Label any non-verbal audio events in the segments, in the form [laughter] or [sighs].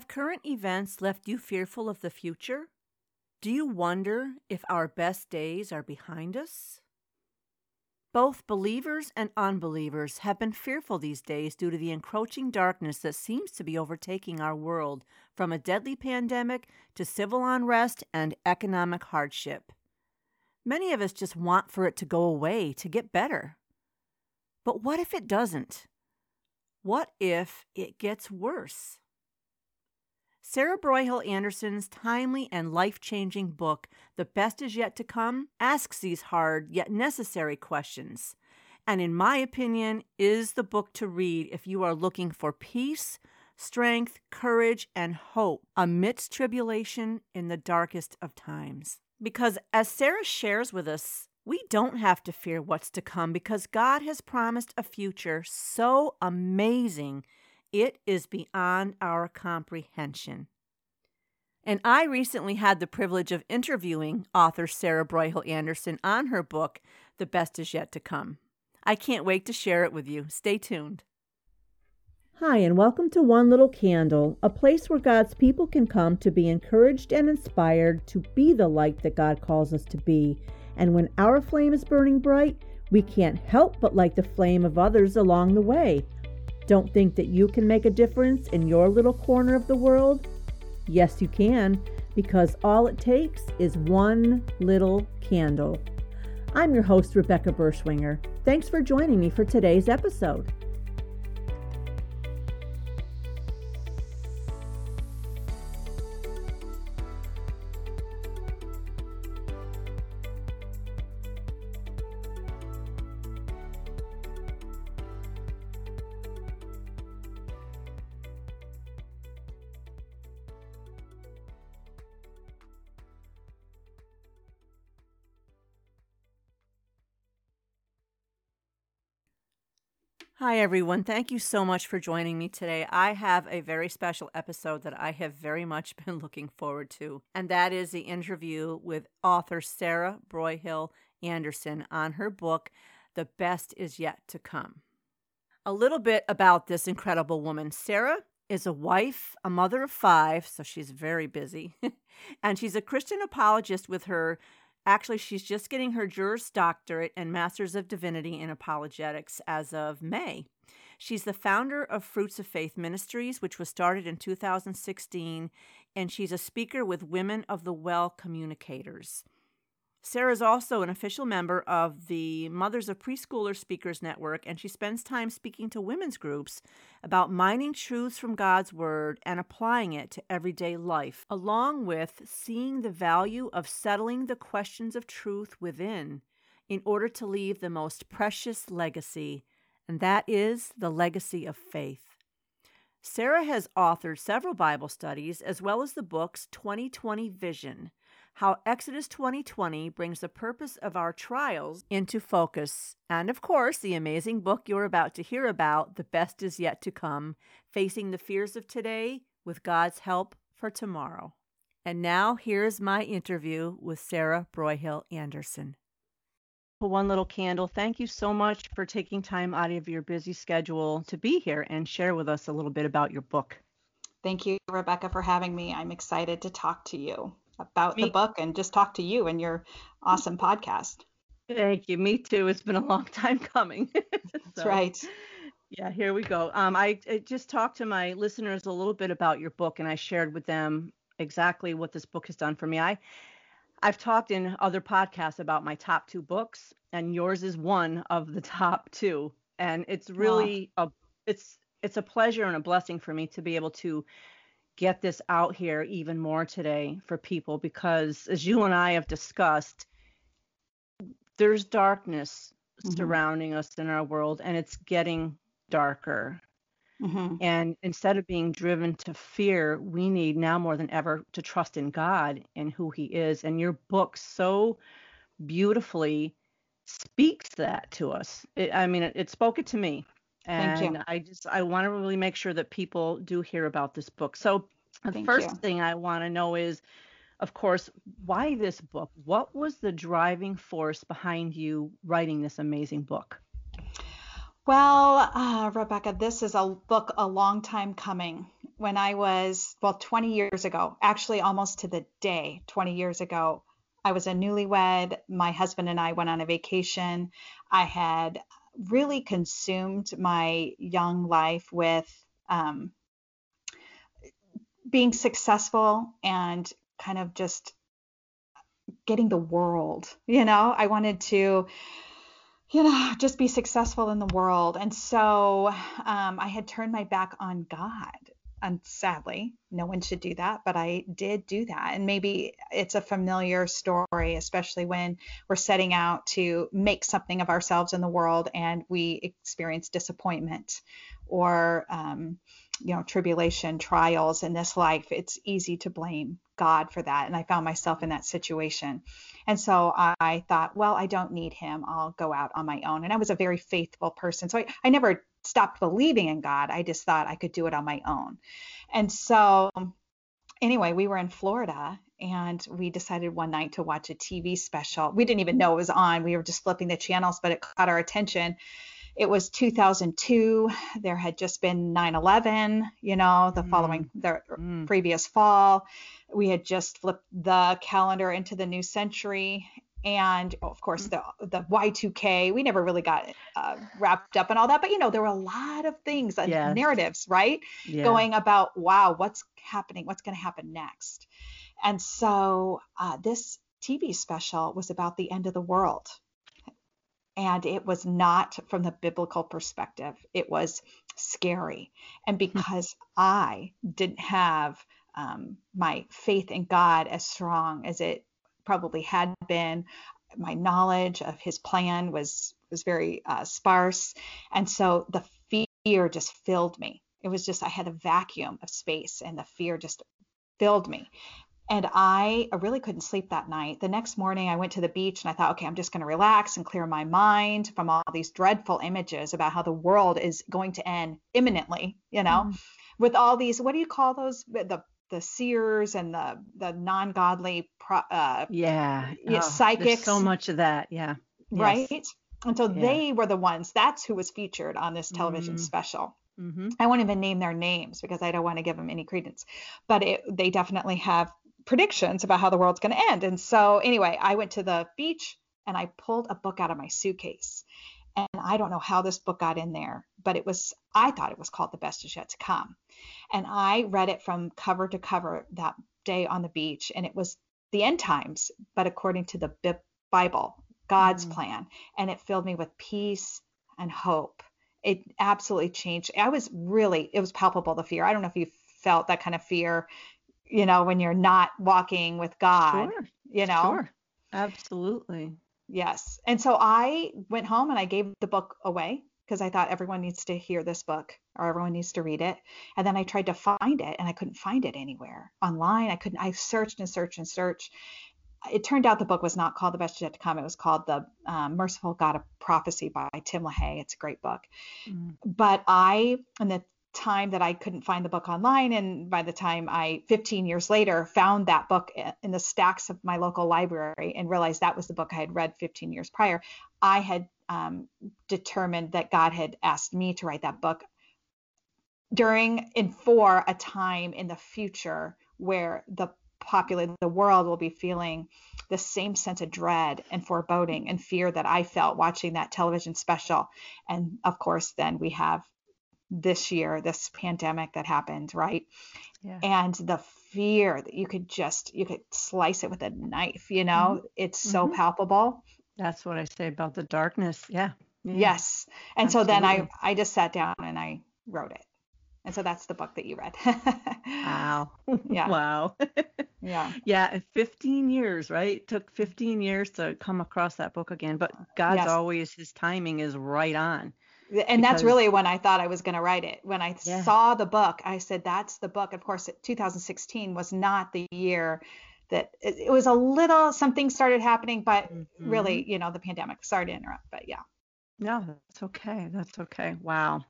Have current events left you fearful of the future? Do you wonder if our best days are behind us? Both believers and unbelievers have been fearful these days due to the encroaching darkness that seems to be overtaking our world, from a deadly pandemic to civil unrest and economic hardship. Many of us just want for it to go away, to get better. But what if it doesn't? What if it gets worse? Sarah Broyhill Anderson's timely and life changing book, The Best Is Yet to Come, asks these hard yet necessary questions, and in my opinion, is the book to read if you are looking for peace, strength, courage, and hope amidst tribulation in the darkest of times. Because as Sarah shares with us, we don't have to fear what's to come because God has promised a future so amazing it is beyond our comprehension. And I recently had the privilege of interviewing author Sarah Broyhill Anderson on her book, The Best Is Yet to Come. I can't wait to share it with you. Stay tuned. Hi, and welcome to One Little Candle, a place where God's people can come to be encouraged and inspired to be the light that God calls us to be. And when our flame is burning bright, we can't help but light the flame of others along the way. Don't think that you can make a difference in your little corner of the world? Yes, you can, because all it takes is one little candle. I'm your host, Rebecca Berschwinger. Thanks for joining me for today's episode. Hi, everyone. Thank you so much for joining me today. I have a very special episode that I have very much [laughs] been looking forward to, and that is the interview with author Sarah Broyhill Anderson on her book, The Best Is Yet to Come. A little bit about this incredible woman. Sarah is a wife, a mother of five, so she's very busy, [laughs] and she's a Christian apologist with her Actually, she's just getting her Juris Doctorate and Masters of Divinity in Apologetics as of May. She's the founder of Fruits of Faith Ministries, which was started in 2016, and she's a speaker with Women of the Well Communicators. Sarah is also an official member of the Mothers of Preschoolers Speakers Network, and she spends time speaking to women's groups about mining truths from God's Word and applying it to everyday life, along with seeing the value of settling the questions of truth within in order to leave the most precious legacy, and that is the legacy of faith. Sarah has authored several Bible studies as well as the books 2020 Vision how Exodus 2020 brings the purpose of our trials into focus. And of course, the amazing book you're about to hear about, The Best Is Yet to Come Facing the Fears of Today with God's Help for Tomorrow. And now here's my interview with Sarah Broyhill Anderson. One Little Candle, thank you so much for taking time out of your busy schedule to be here and share with us a little bit about your book. Thank you, Rebecca, for having me. I'm excited to talk to you about me. the book and just talk to you and your awesome podcast. Thank you. Me too. It's been a long [laughs] time coming. [laughs] so, That's right. Yeah, here we go. Um, I, I just talked to my listeners a little bit about your book, and I shared with them exactly what this book has done for me. I I've talked in other podcasts about my top two books, and yours is one of the [laughs] top two. And it's really wow. a it's it's a pleasure and a blessing for me to be able to get this out here even more today for people because as you and I have discussed there's darkness mm-hmm. surrounding us in our world and it's getting darker mm-hmm. and instead of being driven to fear we need now more than ever to trust in God and who he is and your book so beautifully speaks that to us it, I mean it, it spoke it to me and I just I want to really make sure that people do hear about this book. So the Thank first you. thing I want to know is of course, why this book? What was the driving force behind you writing this amazing book? Well, uh, Rebecca, this is a book a long time coming. when I was, well, 20 years ago, actually almost to the day, 20 years ago, I was a newlywed. My husband and I went on a vacation. I had really consumed my young life with um, being successful and kind of just getting the world. You know, I wanted to, you know, just be successful in the world. And so um, I had turned my back on God. And sadly, no one should do that, but I did do that. And maybe it's a familiar story, especially when we're setting out to make something of ourselves in the world and we experience disappointment or, um, you know, tribulation, trials in this life. It's easy to blame God for that. And I found myself in that situation. And so I thought, well, I don't need him. I'll go out on my own. And I was a very faithful person. So I, I never stopped believing in God. I just thought I could do it on my own. And so, anyway, we were in Florida and we decided one night to watch a TV special. We didn't even know it was on. We were just flipping the channels, but it caught our attention. It was 2002. There had just been 9/11, you know, the mm. following the mm. previous fall. We had just flipped the calendar into the new century and of course mm-hmm. the the Y2K. We never really got uh, wrapped up in all that, but you know there were a lot of things, uh, yes. narratives, right, yeah. going about wow, what's happening, what's going to happen next, and so uh, this TV special was about the end of the world, and it was not from the biblical perspective. It was scary, and hmm. because I didn't have um, my faith in God as strong as it probably had been. My knowledge of his plan was was very uh, sparse, and so the fear just filled me. It was just I had a vacuum of space, and the fear just filled me. And I really couldn't sleep that night. The next morning, I went to the beach and I thought, okay, I'm just going to relax and clear my mind from all these dreadful images about how the world is going to end imminently, you know, mm. with all these, what do you call those? The the seers and the the non-godly pro, uh, yeah, oh, psychics so much of that yeah right yes. and so yeah. they were the ones that's who was featured on this television mm. special mm-hmm. i won't even name their names because i don't want to give them any credence but it, they definitely have predictions about how the world's going to end and so anyway i went to the beach and i pulled a book out of my suitcase and i don't know how this book got in there but it was i thought it was called the best is yet to come and I read it from cover to cover that day on the beach. And it was the end times, but according to the Bible, God's mm plan. And it filled me with peace and hope. It absolutely changed. I was really, it was palpable, the fear. I don't know if you felt that kind of fear, you know, when you're not walking with God, sure. you know? Sure. Absolutely. Yes. And so I went home and I gave the book away because I thought everyone needs to hear this book or everyone needs to read it. And then I tried to find it and I couldn't find it anywhere online. I couldn't, I searched and searched and searched. It turned out the book was not called The Best Yet to Come. It was called The um, Merciful God of Prophecy by Tim LaHaye. It's a great book. Mm. But I, in the time that I couldn't find the book online, and by the time I, 15 years later, found that book in the stacks of my local library and realized that was the book I had read 15 years prior, I had um, determined that God had asked me to write that book during and for a time in the future where the populated the world will be feeling the same sense of dread and foreboding and fear that I felt watching that television special. And of course, then we have this year, this pandemic that happened, right? Yeah. And the fear that you could just you could slice it with a knife, you know, mm-hmm. it's so mm-hmm. palpable. That's what I say about the darkness. Yeah. yeah. Yes. And Absolutely. so then I I just sat down and I wrote it. And so that's the book that you read. wow. [laughs] Yeah. Wow. [laughs] yeah. Yeah. 15 years, right? It took 15 years to come across that book again. But God's yes. always, his timing is right on. And that's really when I thought I was going to write it. When I yeah. saw the book, I said, that's the book. Of course, 2016 was not the year that it, it was a little something started happening, but mm-hmm. really, you know, the pandemic Sorry to interrupt. But yeah. No, that's okay. That's okay. Wow.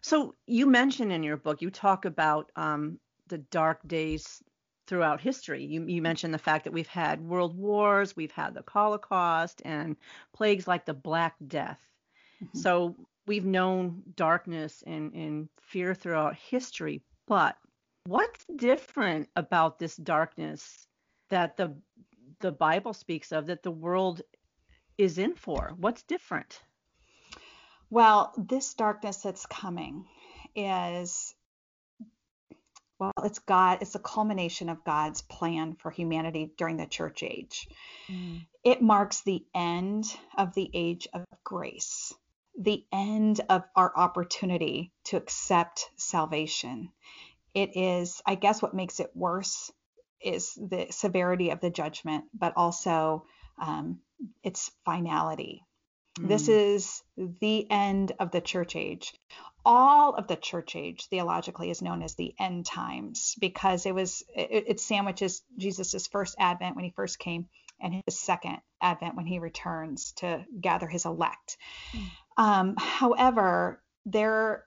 So you mentioned in your book, you talk about um, the dark days throughout history. You, you mentioned the fact that we've had world wars, we've had the Holocaust, and plagues like the Black Death. Mm-hmm. So we've known darkness and, and fear throughout history, but What's different about this darkness that the the Bible speaks of that the world is in for? What's different? Well, this darkness that's coming is well, it's God, it's a culmination of God's plan for humanity during the church age. Mm. It marks the end of the age of grace, the end of our opportunity to accept salvation. It is, I guess, what makes it worse is the severity of the judgment, but also um, its finality. Mm. This is the end of the church age. All of the church age theologically is known as the end times because it was it, it sandwiches Jesus's first advent when he first came and his second advent when he returns to gather his elect. Mm. Um, however, there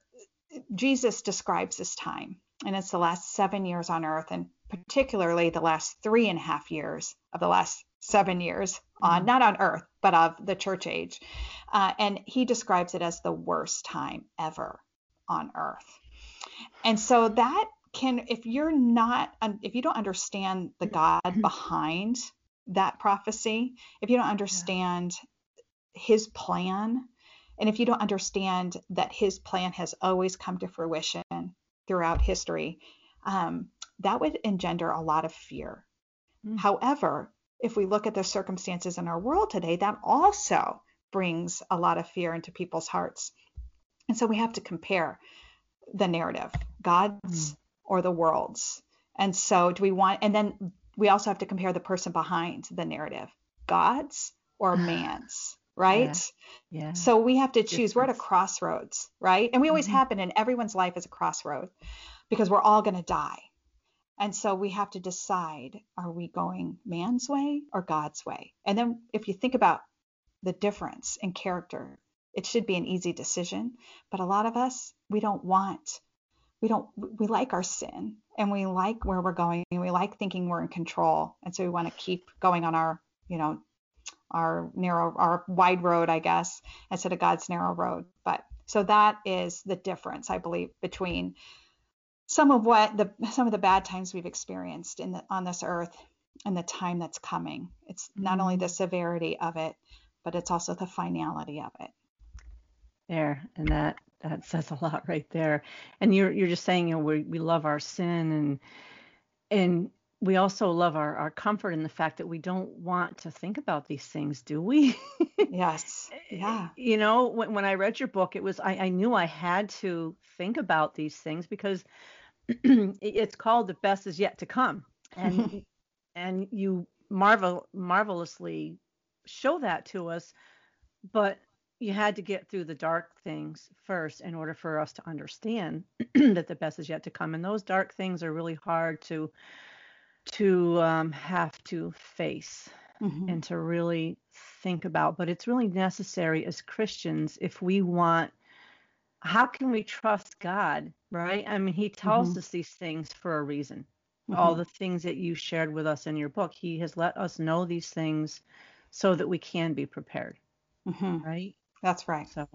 Jesus describes this time, and it's the last seven years on earth, and particularly the last three and a half years of the last seven years on mm-hmm. not on earth but of the church age uh, and he describes it as the worst time ever on earth and so that can if you're not if you don't understand the god mm-hmm. behind that prophecy if you don't understand yeah. his plan and if you don't understand that his plan has always come to fruition throughout history um, that would engender a lot of fear mm. however if we look at the circumstances in our world today, that also brings a lot of fear into people's hearts. And so we have to compare the narrative, God's mm. or the world's. And so do we want, and then we also have to compare the person behind the narrative, God's or [sighs] man's, right? Yeah. yeah. So we have to choose. We're at a crossroads, right? And we always mm-hmm. happen in everyone's life is a crossroad because we're all going to die. And so we have to decide are we going man's way or God's way? And then if you think about the difference in character, it should be an easy decision. But a lot of us, we don't want, we don't, we like our sin and we like where we're going and we like thinking we're in control. And so we want to keep going on our, you know, our narrow, our wide road, I guess, instead of God's narrow road. But so that is the difference, I believe, between some of what the some of the bad times we've experienced in the, on this earth and the time that's coming. It's not only the mm-hmm. severity of it, but it's also the finality of it. There, and that that says a lot right there. And you're you're just saying, you know, we we love our sin and and we also love our, our comfort in the fact that we don't want to think about these things, do we? [laughs] yes. Yeah. You know, when, when I read your book, it was I, I knew I had to think about these things because [clears throat] it's called the best is yet to come and [laughs] and you marvel marvelously show that to us but you had to get through the dark things first in order for us to understand [clears throat] that the best is yet to come and those dark things are really hard to to um, have to face mm-hmm. and to really think about but it's really necessary as christians if we want how can we trust God, right? I mean, He tells mm-hmm. us these things for a reason. Mm-hmm. All the things that you shared with us in your book, He has let us know these things so that we can be prepared, mm-hmm. right? That's right. So,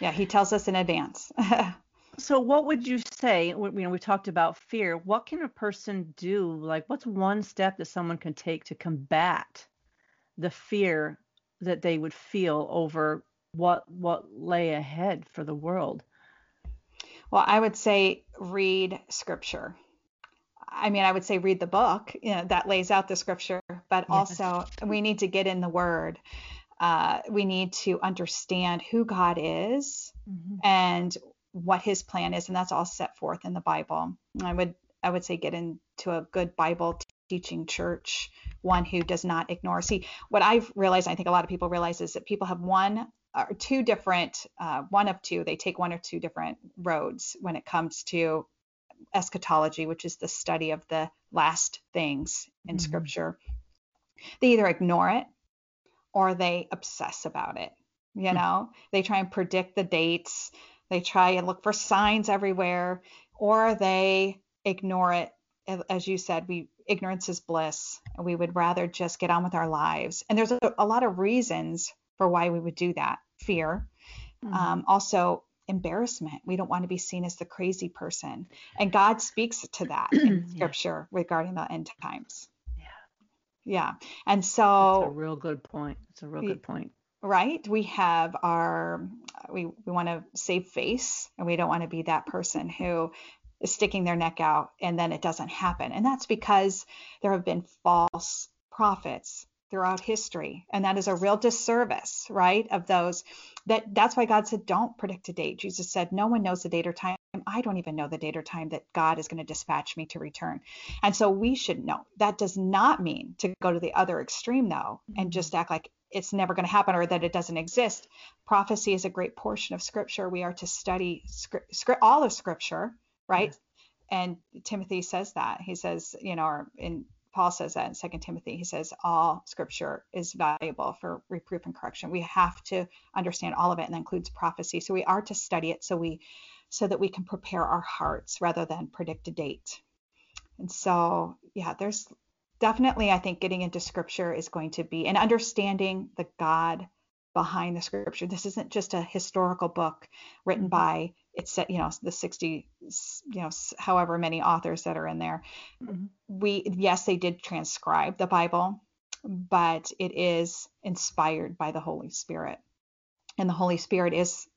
yeah, He tells us in advance. [laughs] so, what would you say? You know, we talked about fear. What can a person do? Like, what's one step that someone can take to combat the fear that they would feel over what what lay ahead for the world? Well, I would say read scripture. I mean, I would say read the book you know, that lays out the scripture, but yes. also we need to get in the word. Uh, we need to understand who God is mm-hmm. and what his plan is, and that's all set forth in the Bible. I would I would say get into a good Bible teaching church, one who does not ignore. See, what I've realized, I think a lot of people realize, is that people have one or two different, uh, one of two, they take one or two different roads when it comes to eschatology, which is the study of the last things in mm-hmm. scripture. They either ignore it or they obsess about it. You hmm. know, they try and predict the dates, they try and look for signs everywhere, or they ignore it. As you said, we ignorance is bliss. We would rather just get on with our lives. And there's a, a lot of reasons for why we would do that fear. Mm-hmm. Um, also, embarrassment. We don't want to be seen as the crazy person. And God speaks to that in [clears throat] Yeah. scripture regarding the end times. Yeah. Yeah. And so That's a real good point. It's a real good point. Right, we have our, we, we want to save face and we don't want to be that person who is sticking their neck out and then it doesn't happen. And that's because there have been false prophets throughout history and that is a real disservice right of those that that's why god said don't predict a date. Jesus said no one knows the date or time. I don't even know the date or time that god is going to dispatch me to return. And so we should know. That does not mean to go to the other extreme though and mm-hmm. just act like it's never going to happen or that it doesn't exist prophecy is a great portion of scripture we are to study script, script all of scripture right and timothy says that he says you know or in Paul says that in Second Timothy. He says all scripture is valuable for reproof and correction. We have to understand all of it, and that includes prophecy. So we are to study it so we so that we can prepare our hearts rather than predict a date. And so yeah, there's definitely I think getting into scripture is going to be and understanding the God behind the scripture. This isn't just a historical book written by it's set, you know, the 60, you know, however many authors that are in there Mhm. we yes they did transcribe the bible but it is inspired by the holy spirit and the holy spirit is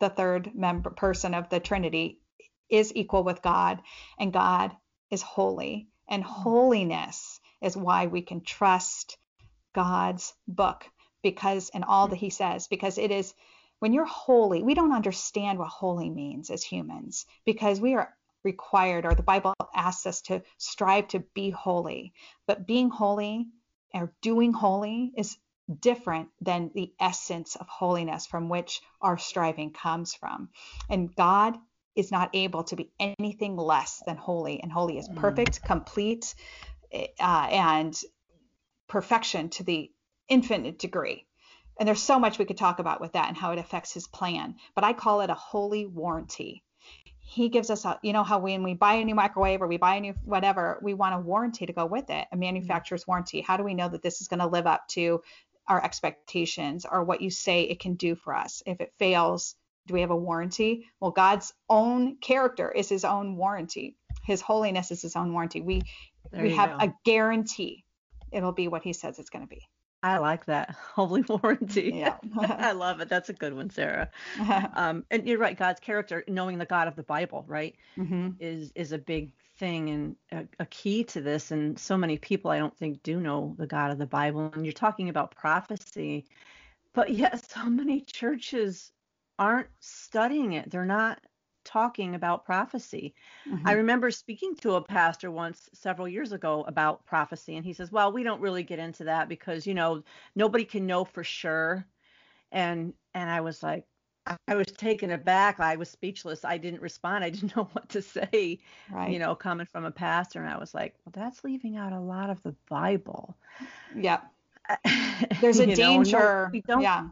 the third member person of the trinity is equal with god and god is holy and mm. holiness is why we can trust god's book because and all that mm. he says because it is when you're holy we don't understand what holy means as humans because we are required or the bible asks us to strive to be holy. But being holy or doing holy is different than the essence of holiness from which our striving comes from. And god is not able to be anything less than holy and holy is Mm. perfect complete uh, and perfection to the infinite degree. And there's so much we could talk about with that and how it affects his plan but i call it a holy warranty. He gives us a you know how when we buy a new microwave or we buy a new whatever we want a warranty to go with it a manufacturer's warranty. How do we know that this is going to live up to our expectations or what you say it can do for us? If it fails do we have a warranty well god's own character is his own warranty his holiness is his own warranty we There we have go. a guarantee it'll be what he says it's going to be I like that. [laughs] Holy warranty. [laughs] yeah [laughs] I love it. That's a good one, Sarah. Um, and you're right. God's character, knowing the God of the Bible, right, hmm is is a big thing and a, a key to this. And so many people, I don't think, do know the God of the Bible. And you're talking about prophecy, but yet so many churches aren't studying it. They're not talking about prophecy. I mm-hmm. remember speaking to a pastor once several years ago about prophecy, and he says, "Well, we don't really get into that because you know nobody can know for sure." And and I was like, I- was taken aback. I was speechless. I didn't respond. I didn't [laughs] know what to say. right You know, coming from a pastor, and I was like, "Well, that's leaving out a lot of the Bible." yeah [laughs] there's a You know, no, danger we don't- yeah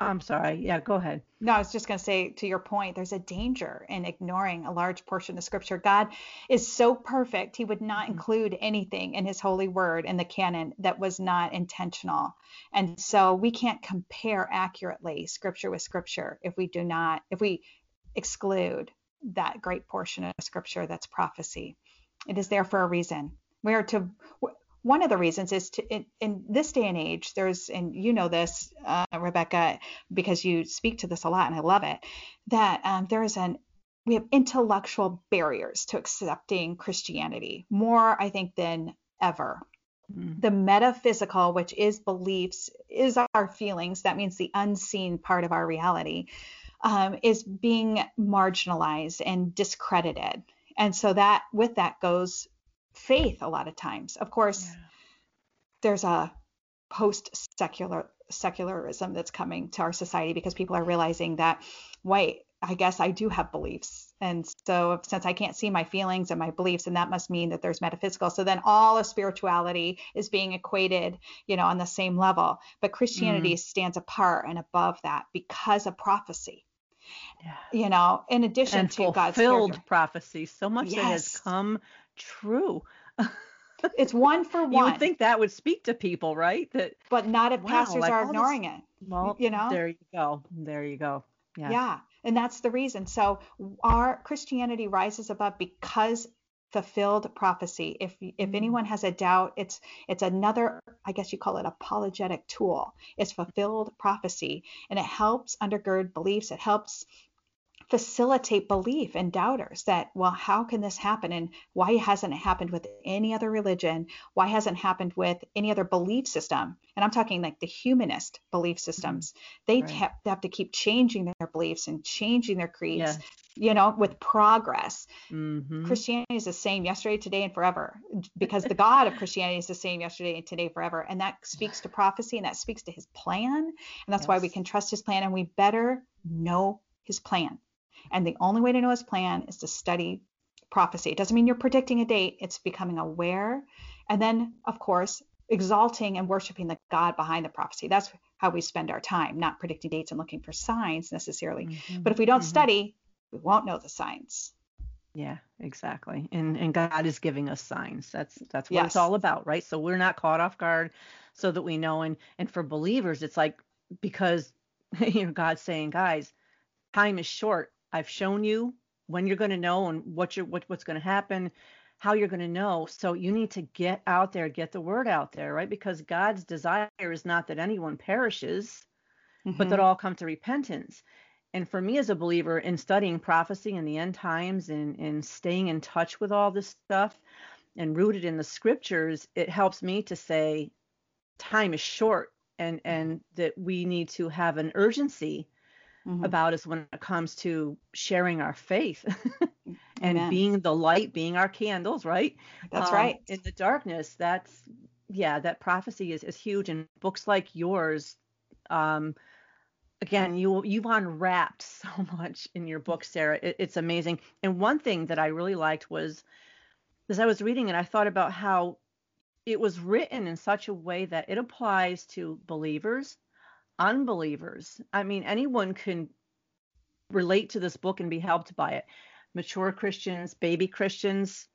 I'm sorry. Yeah, go ahead. No, I was just going to say to your point, there's a danger in ignoring a large portion of scripture. God is so perfect, he would not Mhm. include anything in his holy word in the canon that was not intentional. And so we can't compare accurately scripture with scripture if we do not, if we exclude that great portion of scripture that's prophecy. It is there for a reason. We are to one of the reasons is to in, in this day and age there's and you know this uh, rebecca because you speak to this a lot and i love it that um, there is an we have intellectual barriers to accepting christianity more i think than ever Mm. the metaphysical which is beliefs is our feelings that means the unseen part of our reality um, is being marginalized and discredited and so that with that goes faith a lot of times. Of course there's a post secular secularism that's coming to our society because people are realizing that wait i guess i do have beliefs. And so since i can't see my feelings and my beliefs and that must mean that there's metaphysical. So then all of spirituality is being equated you know on the same level. But christianity mm. stands apart and above that because of prophecy. Yeah. you know in addition And to god's fulfilled prophecy. So much that has come true. it's one for one. [laughs] You would think that would speak to people, right? That but not if Wow, pastors like are all this- ignoring it well, you know? there you go. There you go. Yeah. Yeah. And that's the reason. So our Christianity rises above because fulfilled prophecy. If if mm. anyone has a doubt, it's it's another, I guess you call it apologetic tool. It's fulfilled prophecy and it helps undergird beliefs. It helps facilitate belief in doubters that, well, how can this happen? And why hasn't it happened with any other religion? Why hasn't it happened with any other belief system? And I'm talking like the humanist belief mm-hmm. systems. They right. have, have to keep changing their beliefs and changing their creeds, yes. you know, with progress. Mm-hmm. Christianity is the same yesterday, today, and forever because the God of Christianity is the same yesterday and today, forever. And that speaks to prophecy and that speaks to his plan. And that's yes. why we can trust his plan and we better know his plan. And the only way to know his plan is to study prophecy. It doesn't mean you're predicting a date, it's becoming aware. And then, of course, exalting and worshiping the God behind the prophecy. That's how we spend our time, not predicting dates and looking for signs necessarily. Mm-hmm. But if we don't mm-hmm. study, we won't know the signs. Yeah, exactly. And and God is giving us signs. That's that's what yes. it's all about, right? So we're not caught off guard so that we know and and for believers it's like because [laughs] you know God's saying, guys, time is short. I've shown you when you're going to know and what you're what, what's going to happen, how you're going to know. So you need to get out there, get the word out there, right? Because God's desire is not that anyone perishes, mm-hmm. but that mm-hmm. all come to repentance. And for me as a believer in studying prophecy and the end times and, and staying in touch with all this stuff and rooted in the scriptures, it helps me to say time is short and and that we need to have an urgency mm-hmm. about us when it comes to sharing our faith [laughs] and Amen. being the light, being our candles, right? That's um, right. In the darkness, that's yeah, that prophecy is is huge. And books like yours, um, again, you you've unwrapped [laughs] so much in your book, Sarah. It, it's amazing. And one thing that I really liked was, as I was reading it, I thought about how it was written in such a way that it applies to believers unbelievers. I mean, anyone can relate to this book and be helped by it. Mature Christians, baby Christians.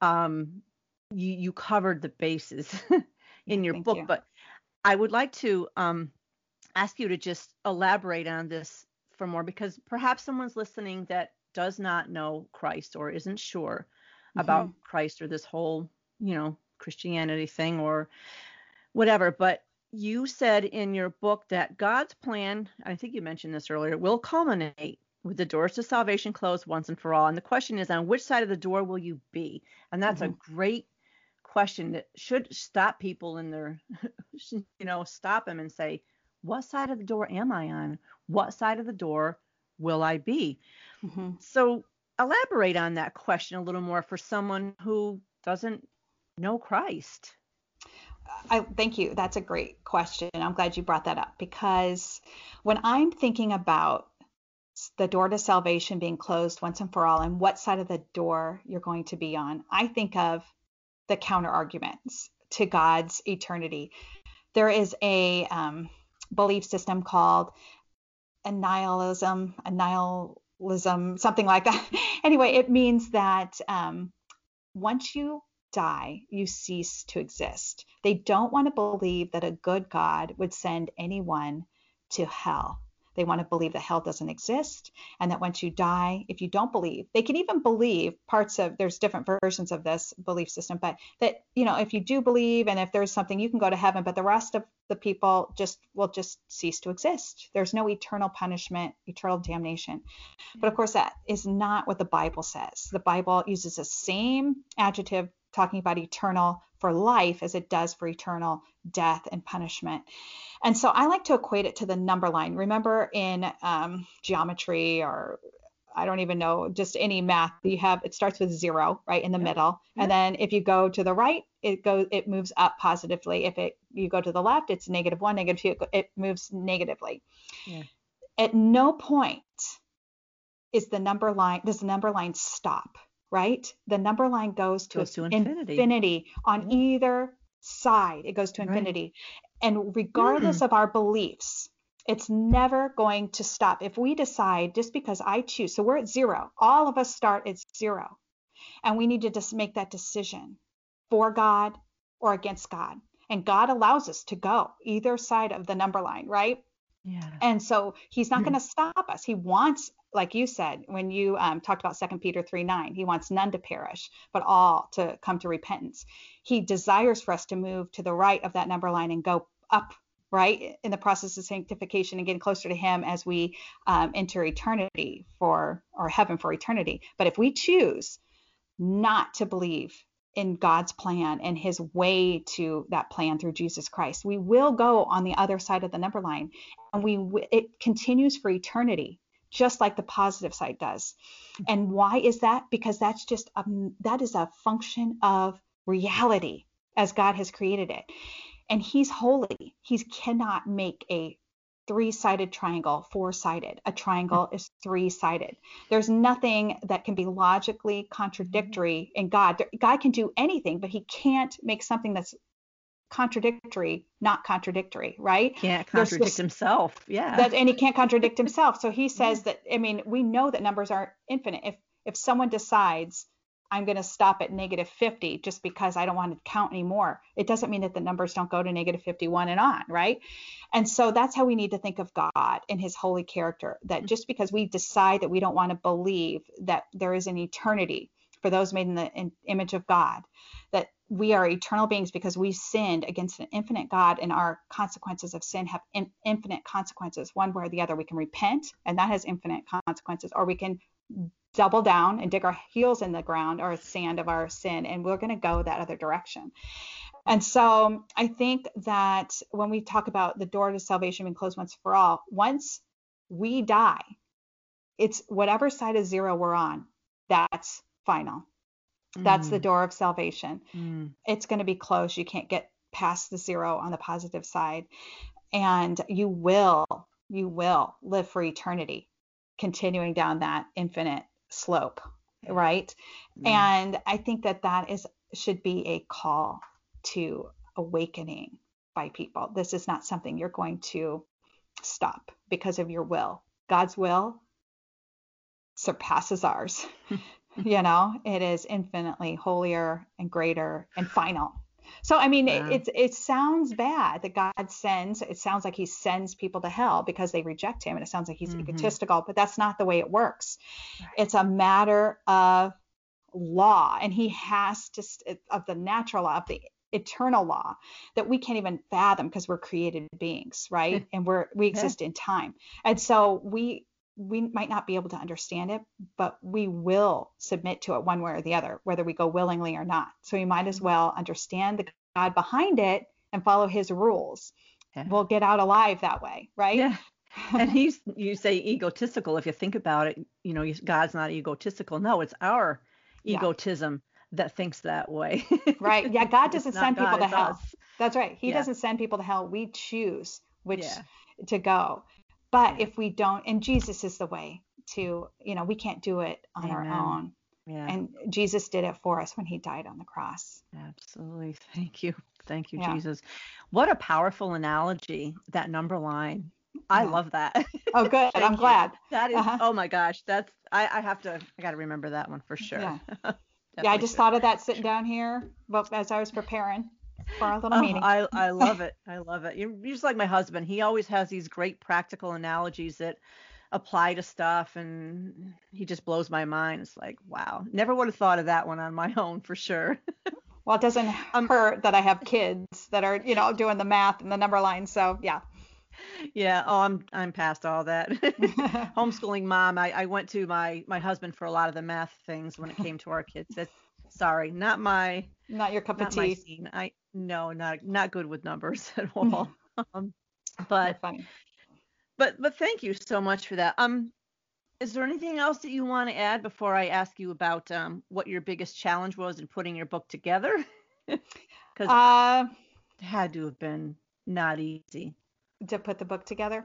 Um, you you covered the bases [laughs] in your Thank book, you. but I would like to um, ask you to just elaborate on this for more because perhaps someone's listening that does not know Christ or isn't sure mm-hmm. about Christ or this whole, you know, Christianity thing or whatever. But you said in your book that God's plan, I think you mentioned this earlier, will culminate with the doors to salvation closed once and for all. And the question is, on which side of the door will you be? And that's mm-hmm. a great question that should stop people in their, [laughs] you know, stop them and say, what side of the door am I on? What side of the door will I be? Mm-hmm. So elaborate on that question a little more for someone who doesn't know Christ. I thank you. That's a great question. I'm glad you brought that up because when I'm thinking about the door to salvation being closed once and for all and what side of the door you're going to be on, I think of the counter arguments to God's eternity. There is a um, belief system called annihilism, annihilism, something like that. [laughs] anyway, it means that um, once you die, you cease to exist. They don't want to believe that a good God would send anyone to hell. They want to believe that hell doesn't exist and that once you die, if you don't believe, they can even believe parts of there's different versions of this belief system, but that, you know, if you do believe and if there's something you can go to heaven, but the rest of the people just will just cease to exist. There's no eternal punishment, eternal damnation. But of course, that is not what the Bible says. The Bible uses the same adjective talking about eternal for life as it does for eternal death and punishment. And so I like to equate it to the number line. Remember in um, geometry or I don't even know, just any math you have, it starts with zero right in the yeah. middle. Yeah. And then if you go to the right, it goes, it moves up positively. If it you go to the left, it's negative one, negative two, it moves negatively. Yeah. At no point is the number line, does the number line stop right? The number line goes to, goes to infinity. infinity. on yeah. either side. It goes to infinity. Right. And regardless mm. of our beliefs, it's never going to stop. If we decide just because I choose, so we're at zero, all of us start at zero. And we need to just make that decision for God or against God. And God allows us to go either side of the number line, right? Yeah. And so he's not going to stop us. He wants like you said when you um, talked about 2 Peter 3 9, he wants none to perish, but all to come to repentance. He desires for us to move to the right of that number line and go up right in the process of sanctification and getting closer to him as we um, enter eternity for or heaven for eternity but if we choose not to believe in God's plan and his way to that plan through Jesus Christ. We will go on the other side of the number line and we it continues for eternity just like the positive side does. Mm-hmm. And why is that? Because that's just a, that is a function of reality as God has created it. And he's holy. He cannot make a three-sided triangle four-sided a triangle mm-hmm. is three-sided there's nothing that can be logically contradictory mm-hmm. in god god can do anything but he can't make something that's contradictory not contradictory right can't contradict himself yeah that, and he can't contradict [laughs] himself so he says that i mean we know that numbers are infinite if if someone decides I'm going to stop at negative 50 just because I don't want to count anymore. It doesn't mean that the numbers don't go to negative 51 and on, right? And so that's how we need to think of God and his holy character that mm-hmm. just because we decide that we don't want to believe that there is an eternity for those made in the in image of God, that we are eternal beings because we sinned against an infinite God and our consequences of sin have in, infinite consequences, one way or the other. We can repent and that has infinite consequences, or we can double down and dig our heels in the ground or sand of our sin and we're going to go that other direction and so i think that when we talk about the door to salvation being closed once for all once we die it's whatever side of zero we're on that's final that's mm. the door of salvation mm. it's going to be closed you can't get past the zero on the positive side and you will you will live for eternity continuing down that infinite slope, right? Mm. And I think that that is should be a call to awakening by people. This is not something you're going to stop because of your will. God's will surpasses ours. [laughs] you know, it is infinitely holier and greater and final. So I mean, yeah. it, it it sounds bad that God sends. It sounds like He sends people to hell because they reject Him, and it sounds like He's mm-hmm. egotistical. But that's not the way it works. Right. It's a matter of law, and He has to of the natural law of the eternal law that we can't even fathom because we're created beings, right? [laughs] and we're we exist yeah. in time, and so we we might not be able to understand it, but we will submit to it one way or the other, whether we go willingly or not. So we might as mm-hmm. well understand the God behind it and follow his rules. Yeah. We'll get out alive that way, right? Yeah. [laughs] and he's you say egotistical if you think about it you know god's not egotistical no it's our egotism yeah. that thinks that way right yeah god [laughs] doesn't send people to hell us. that's right he yeah. doesn't send people to hell we choose which to go but if we don't, and Jesus is the way to, you know, we can't do it on Amen. our own. Yeah. And Jesus did it for us when he died on the cross. Absolutely. [laughs] Thank you. Thank you, yeah. Jesus. What a powerful analogy, that number line. I yeah. love that. Oh, good. [laughs] I'm you. glad. That is, uh-huh. oh my gosh. That's, I, I have to, I got to remember that one for sure. Yeah. [laughs] yeah, I just should. thought of that sitting down here but as I was preparing for little [laughs] oh, meeting. I, I love it. I love it. You're, you're just like my husband. He always has these great practical analogies that apply to stuff and he just blows my mind. It's like, wow. Never would have thought of that one on my [laughs] own for sure. well, it doesn't um, hurt that I have kids that are, you know, doing the math and the number line. So yeah. Yeah, oh, I'm I'm past all that. [laughs] Homeschooling mom, I, I went to my my husband for a lot of the math things when it came to our kids. It's, sorry, not my not your cup not of tea. I no, not not good with numbers [laughs] at [laughs] all. um, but. But but thank you so much for that. Um, is there anything else that you want to add before I ask you about um what your biggest challenge was in putting your book together? [laughs] Because uh, it had to have been not easy to put the book together.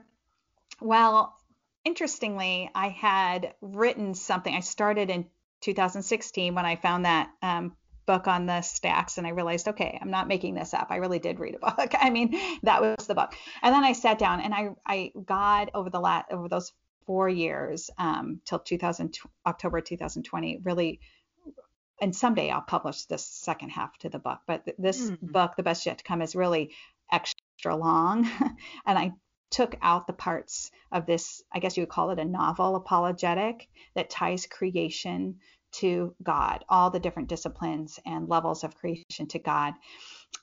Well, interestingly, I had written something. I started in 2016 when I found that um, book on the stacks and I realized, okay, I'm not making this up. I really did read a book. [laughs] I mean, that was the book. And then I sat down and I, I God over the last, over those four years, um, till 2000, October 2020, really, and someday I'll publish this second half to the book, but this mm-hmm. book, The Best Yet to Come, is really extra long. [laughs] and I took out the parts of this, I guess you would call it a novel apologetic that ties creation to God, all the different disciplines and levels of creation to God.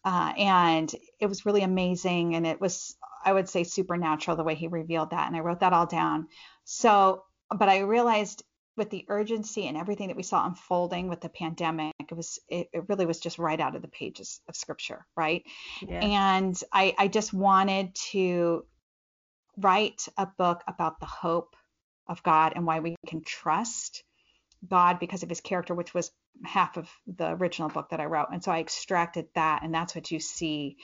Uh, and it was really amazing. And it was, I would say, supernatural the way he revealed that. And I wrote that all down. So, but I realized with the urgency and everything that we saw unfolding with the pandemic, it was it, it really was just right out of the pages of scripture, right? Yeah. And I, I just wanted to write a book about the hope of God and why we can trust God because of his character, which was half of the original book that I wrote. And so I extracted that, and that's what you see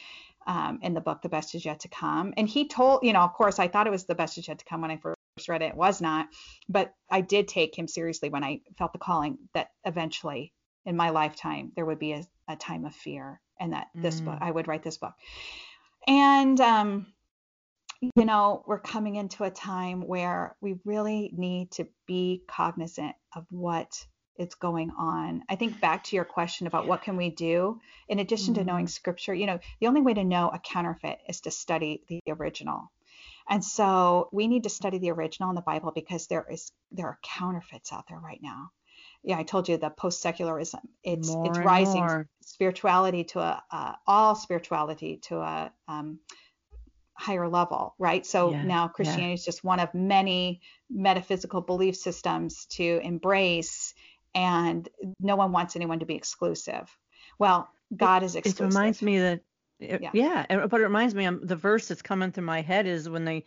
um, in the book, The Best Is Yet to Come. And he told, you know, of course, I thought it was The Best Is Yet to Come when I first read it. It was not, but I did take him seriously when I felt the calling that eventually in my lifetime there would be a, a time of fear and that this mm. book, I would write this book. And, um, you know, we're coming into a time where we really need to be cognizant of what is going on. I think back to your question about what can we do in addition mm-hmm. to knowing scripture, you know, the only way to know a counterfeit is to study the original. And so we need to study the original in the Bible because there is there are counterfeits out there right now. Yeah, I told you the post secularism. It's more it's rising more. spirituality to a uh, all spirituality to a um, higher level, right? So yeah, now Christianity yeah. is just one of many metaphysical belief systems to embrace, and no one wants anyone to be exclusive. Well, God it, is exclusive. It reminds me that, it, yeah. yeah, but it reminds me, um, the verse that's coming through my head is when they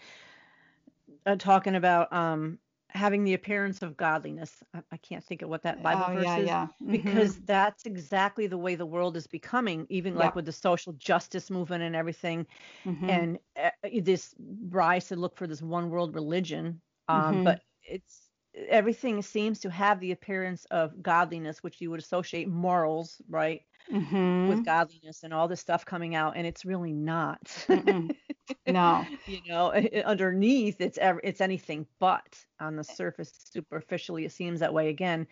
are talking about um, having the appearance of godliness. I, I, can't think of what that Bible oh, verse yeah, is yeah. Mm-hmm. because that's exactly the way the world is becoming, even like with the social justice movement and everything, mm-hmm. and uh, this rise to look for this one world religion. Um, mm-hmm. But it's everything seems to have the appearance of godliness, which you would associate morals, right? Mm-hmm. with godliness and all this stuff coming out, and it's really not. no. [laughs] you know, underneath it's it's anything but. On the surface, superficially, it seems that way. Again,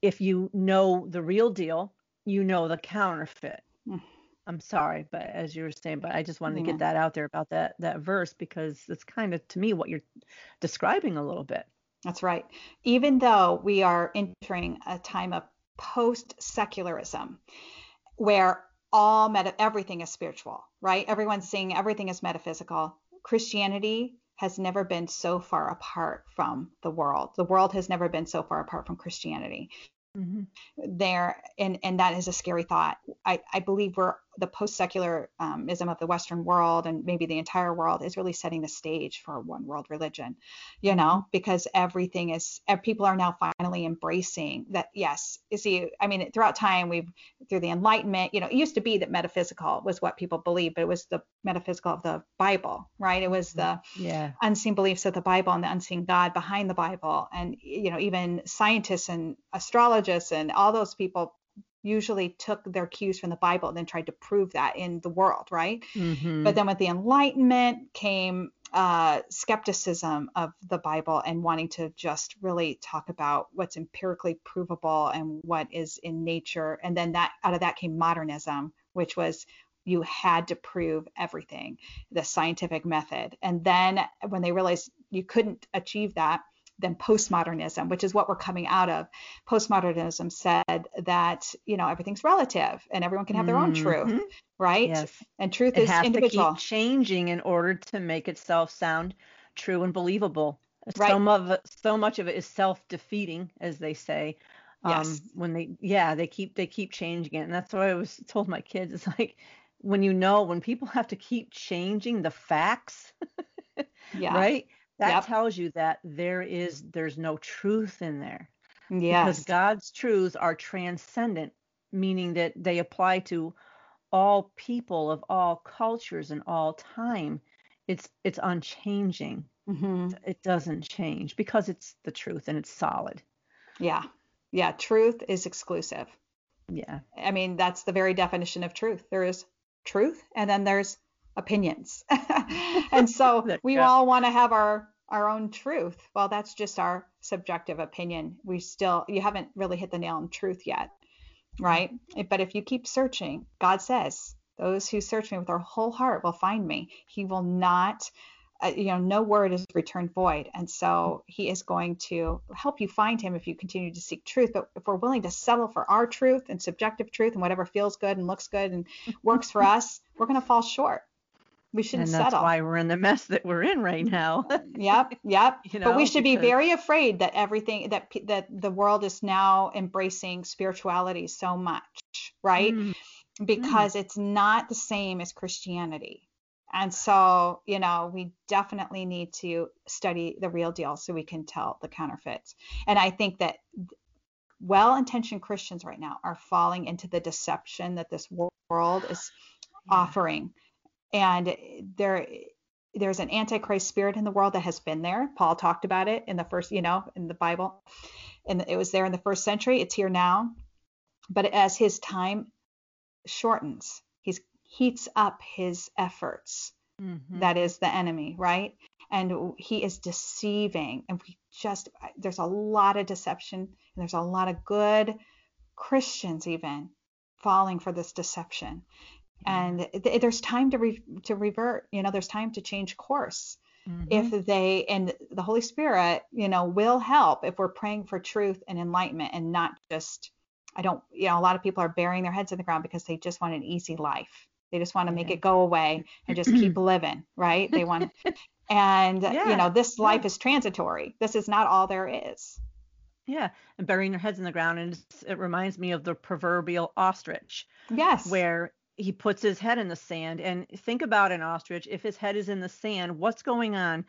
if you know the real deal, you know the counterfeit. Mm. I'm sorry, but as you were saying, but I just wanted yeah. to get that out there about that that verse because it's kind of to me what you're describing a little bit. That's right. Even though we are entering a time of post secularism, where all meta everything is spiritual, right? Everyone's saying everything is metaphysical. Christianity has never been so far apart from the world. The world has never been so far apart from Christianity. Mm-hmm. There and and that is a scary thought. I I believe we're the post-secularism um, of the Western world and maybe the entire world is really setting the stage for a one world religion, you know, because everything is, people are now finally embracing that. Yes, you see, I mean, throughout time, we've, through the Enlightenment, you know, it used to be that metaphysical was what people believed, but it was the metaphysical of the Bible, right? It was the mm-hmm. yeah. unseen beliefs of the Bible and the unseen God behind the Bible. And, you know, even scientists and astrologists and all those people usually took their cues from the Bible and then tried to prove that in the world, right? Mm-hmm. But then with the Enlightenment came uh, skepticism of the Bible and wanting to just really talk about what's empirically provable and what is in nature. And then that out of that came modernism, which was you had to prove everything, the scientific method. And then when they realized you couldn't achieve that, than postmodernism, which is what we're coming out of. Postmodernism said that you know everything's relative and everyone can have their own truth, mm-hmm. right? Yes. And truth it is has individual. To keep changing in order to make itself sound true and believable. Right. So much, so much of it is self-defeating, as they say. Um, yes. When they, yeah, they keep they keep changing it, and that's what I was told my kids. It's like when you know when people have to keep changing the facts, [laughs] yeah. right? That yep. tells you that there is there's no truth in there yes. Because god's truths are transcendent meaning that they apply to all people of all cultures and all time. It's it's unchanging. Mm-hmm. it doesn't change because it's the truth and it's solid. Yeah. Yeah truth is exclusive. Yeah. I mean that's the very definition of truth. There is truth and then there's opinions. [laughs] and so [laughs] we yeah. all want to have our our own truth. Well, that's just our subjective opinion. We still you haven't really hit the nail on truth yet, right? But if you keep searching, God says, those who search me with their whole heart will find me. He will not uh, you know, no word is returned void. And so he is going to help you find him if you continue to seek truth. But if we're willing to settle for our truth and subjective truth and whatever feels good and looks good and works for [laughs] us, we're going to fall short. We shouldn't and that's settle. why we're in the mess that we're in right now. [laughs] yep, yep. You know, but we should be very afraid that everything that that the world is now embracing spirituality so much, right? Mm, Because it's not the same as Christianity. And so, you know, we definitely need to study the real deal so we can tell the counterfeits. And I think that well-intentioned Christians right now are falling into the deception that this world is yeah. offering and there there's an antichrist spirit in the world that has been there. Paul talked about it in the first you know in the bible. And it was there in the first century. It's here now. But as his time shortens he heats up his efforts Mhm. that is the enemy right? And he is deceiving. And we just there's a lot of deception and there's a lot of good christians even falling for this deception and th- there's time to re- to revert you know there's time to change course Mhm. if they and the holy spirit you know will help if we're praying for truth and enlightenment and not just i don't you know a lot of people are burying their heads in the ground because they just want an easy life they just want to make Yeah. it go away and just keep [clears throat] living right they want and Yeah, you know this yeah. life is transitory this is not all there is Yeah, and burying their heads in the ground, and it reminds me of the proverbial ostrich, yes where he puts his head in the sand. And think about an ostrich. If his head is in the sand, what's going on?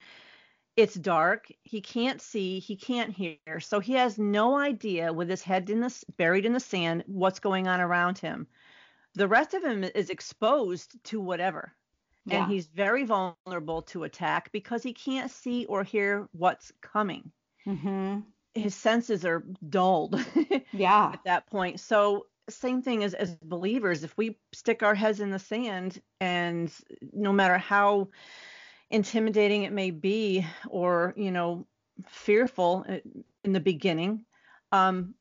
It's dark. He can't see. He can't hear. So he has no idea, with his head in the buried in the sand, what's going on around him. The rest of him is exposed to whatever, yeah and he's very vulnerable to attack because he can't see or hear what's coming. hmm His senses are dulled. [laughs] yeah at that point. So same thing as as believers, if we stick our heads in the sand and no matter how intimidating it may be or, you know, fearful in the beginning, um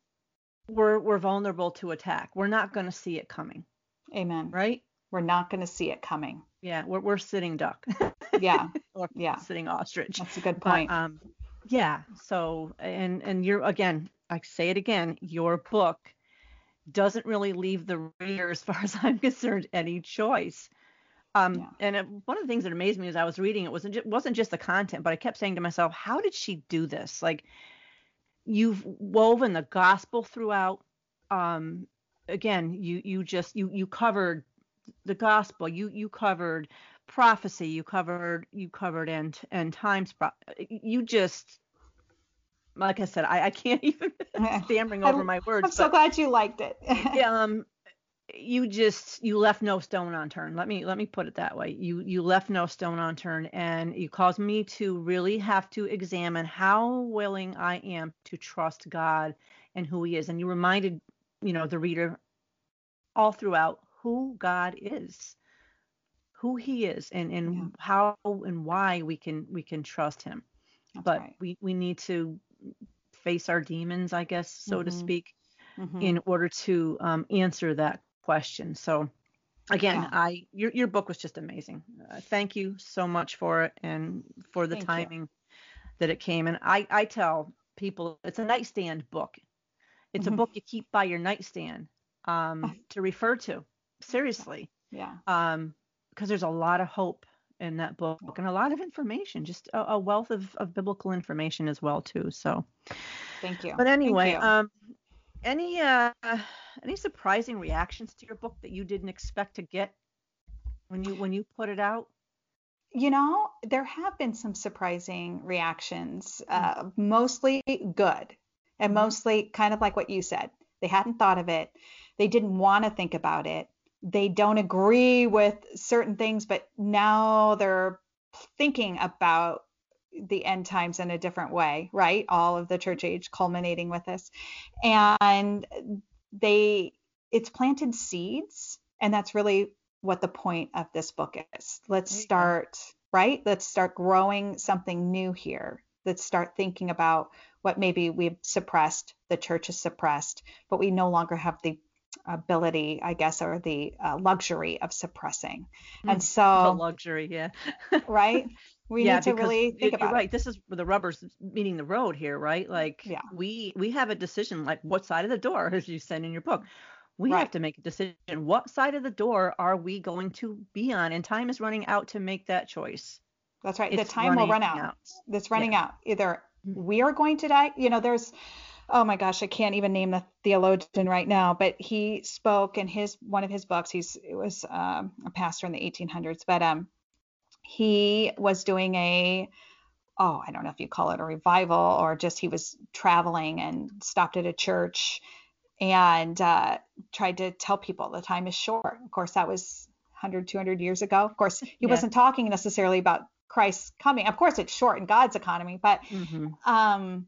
we're we're vulnerable to attack. We're not going to see it coming, amen right? we're not going to see it coming Yeah, we're we're sitting duck [laughs] yeah [laughs] or Yeah. sitting ostrich. that's a good But, point um, yeah. So, and and you're again, I say it again, your book doesn't really leave the reader, as far [laughs] as I'm concerned, any choice. Um, Yeah. and it, one of the things that amazed me as I was reading it wasn't just, wasn't just the content, but I kept saying to myself, how did she do this? Like, you've woven the gospel throughout. Um, again, you you just you you covered the gospel. You you covered prophecy. You covered you covered end end times. Pro- you just like I said, I, I can't [laughs] even [laughs] stammering over my words. i'm so glad you liked it [laughs] um, you just you left no stone unturned. Let me let me put it that way. You you left no stone unturned, and you caused me to really have to examine how willing I am to trust God and who He is. And you reminded you know the reader all throughout who God is, who He is, and and Yeah. how and why we can we can trust Him. That's but right. we we need to face our demons, I guess, so to Mhm. speak Mhm. in order to um, answer that question. So again, Yeah. I your your book was just amazing. Uh, thank you so much for it and for the Thank you. timing that it came. And I I tell people it's a nightstand book. It's Mhm. a book you keep by your nightstand um, to refer to. Seriously, yeah um, because there's a lot of hope in that book and a lot of information, just a, a wealth of, of biblical information as well too. So. thank you But anyway, you. um, any uh, any surprising reactions to your book that you didn't expect to get when you when you put it out? You know, there have been some surprising reactions, Hmm. uh, mostly good, and Mhm. mostly kind of like what you said. They hadn't thought of it. They didn't want to think about it. They don't agree with certain things, but now they're thinking about the end times in a different way, right? All of the church age culminating with this. And they, it's planted seeds, and that's really what the point of this book is. Let's There you go. start, right? Let's start growing something new here. Let's start thinking about what maybe we've suppressed, the church has suppressed, but we no longer have the ability, I guess, or the uh, luxury of suppressing. Mm, And The so, luxury, yeah. [laughs] right? We yeah, need to really think about right. This is where the rubber's meeting the road here, right? Like Yeah. we we have a decision, like what side of the door, [laughs] as you said in your book. We have to make a decision. What side of the door are we going to be on? And time is running out to make that choice. That's right. It's the time will run out. out. That's running out. Either Mhm. we are going to die. You know, there's, oh my gosh, I can't even name the theologian right now, but he spoke in his one of his books. He's it was um, a pastor in the 1800s, but um, he was doing a oh, I don't know if you call it a revival or just he was traveling and stopped at a church and uh, tried to tell people the time is short. Of course, that was 100, 200 years ago. Of course, he Yeah. wasn't talking necessarily about Christ's coming. Of course, it's short in God's economy, but hmm um,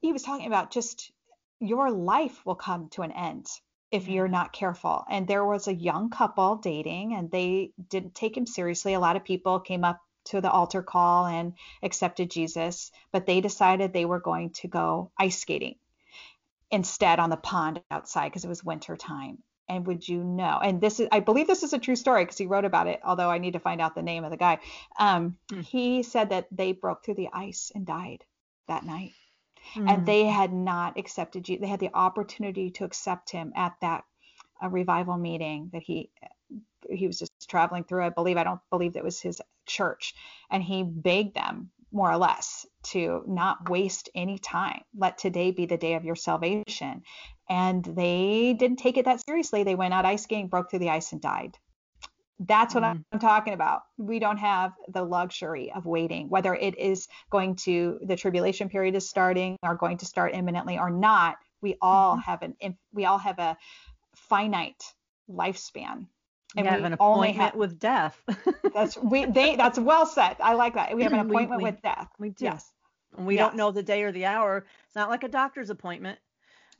he was talking about just your life will come to an end if you're not careful. And there was a young couple dating, and they didn't take him seriously. A lot of people came up to the altar call and accepted Jesus, but they decided they were going to go ice skating instead on the pond outside because it was winter time. And would you know? And this is, I believe this is a true story because he wrote about it, although I need to find out the name of the guy. Um, Hmm. He said that they broke through the ice and died that night Mm. and they had not accepted you. They had the opportunity to accept him at that uh, revival meeting that he he was just traveling through. I believe I don't believe that was his church, and he begged them more or less to not waste any time. Let today be the day of your salvation. And they didn't take it that seriously. They went out ice skating, broke through the ice, and died. That's what Mm. I'm talking about. We don't have the luxury of waiting, whether it is going to the tribulation period is starting or going to start imminently or not. We all Mhm. have an we all have a finite lifespan, And We have we an appointment have with death. [laughs] that's we they that's well said. I like that. We have an appointment we- with death. we do. Yes, and we don't know the day or the hour. It's not like a doctor's appointment.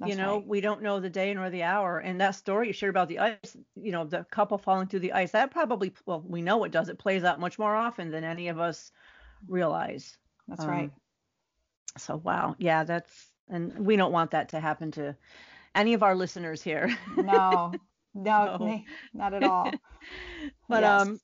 That's you know, right. we don't know the day nor the hour. And that story you shared about the ice, you know, the couple falling through the ice, that probably, well, we know it does. It plays out much more often than any of us realize. That's Um, right. So, wow. Yeah, that's, and we don't want that to happen to any of our listeners here. No, [laughs] no, No. not at all. [laughs] But, Yes. um,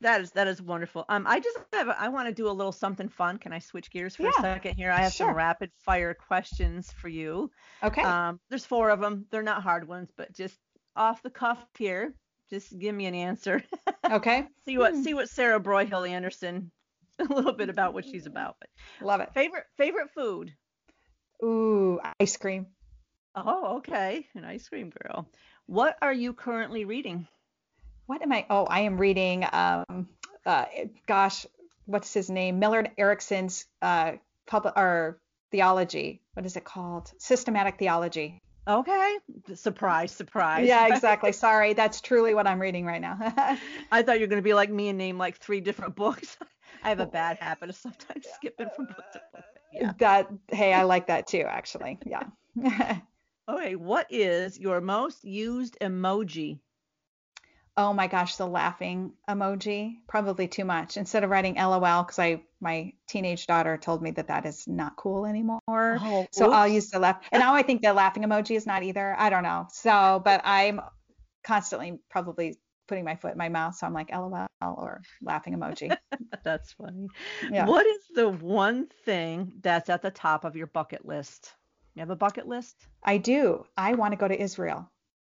that is that is wonderful. Um, I just have a- I want to do a little something fun. Can I switch gears for Yeah, a second here? I have sure. some rapid fire questions for you. Okay. Um, there's four of them. They're not hard ones, but just off the cuff here, just give me an answer. [laughs] okay. see what Hmm. see what Sarah Broyhill Anderson [laughs] a little bit about what she's about. But Love it. favorite favorite food? Ooh, ice cream. Oh, okay, an ice cream girl. What are you currently reading? What am I? Oh, I am reading. Um, uh, gosh, what's his name? Millard Erickson's uh, public or theology. What is it called? Systematic theology. Okay, surprise, surprise. Yeah, exactly. [laughs] Sorry, that's truly what I'm reading right now. [laughs] I thought you were gonna be like me and name like three different books. [laughs] I have a bad habit of sometimes skipping from book to book. Yeah. That hey, I like that too, actually. Yeah. Okay, what is your most used emoji? Oh my gosh, the laughing emoji. Probably too much. Instead of writing LOL, because I my teenage daughter told me that that is not cool anymore. Oh, So I'll use the laugh. And now I think the laughing emoji is not either. I don't know. So, but I'm constantly probably putting my foot in my mouth. So I'm like LOL or laughing emoji. [laughs] That's funny. Yeah. What is the one thing that's at the top of your bucket list? You have a bucket list? I do. I want to go to Israel.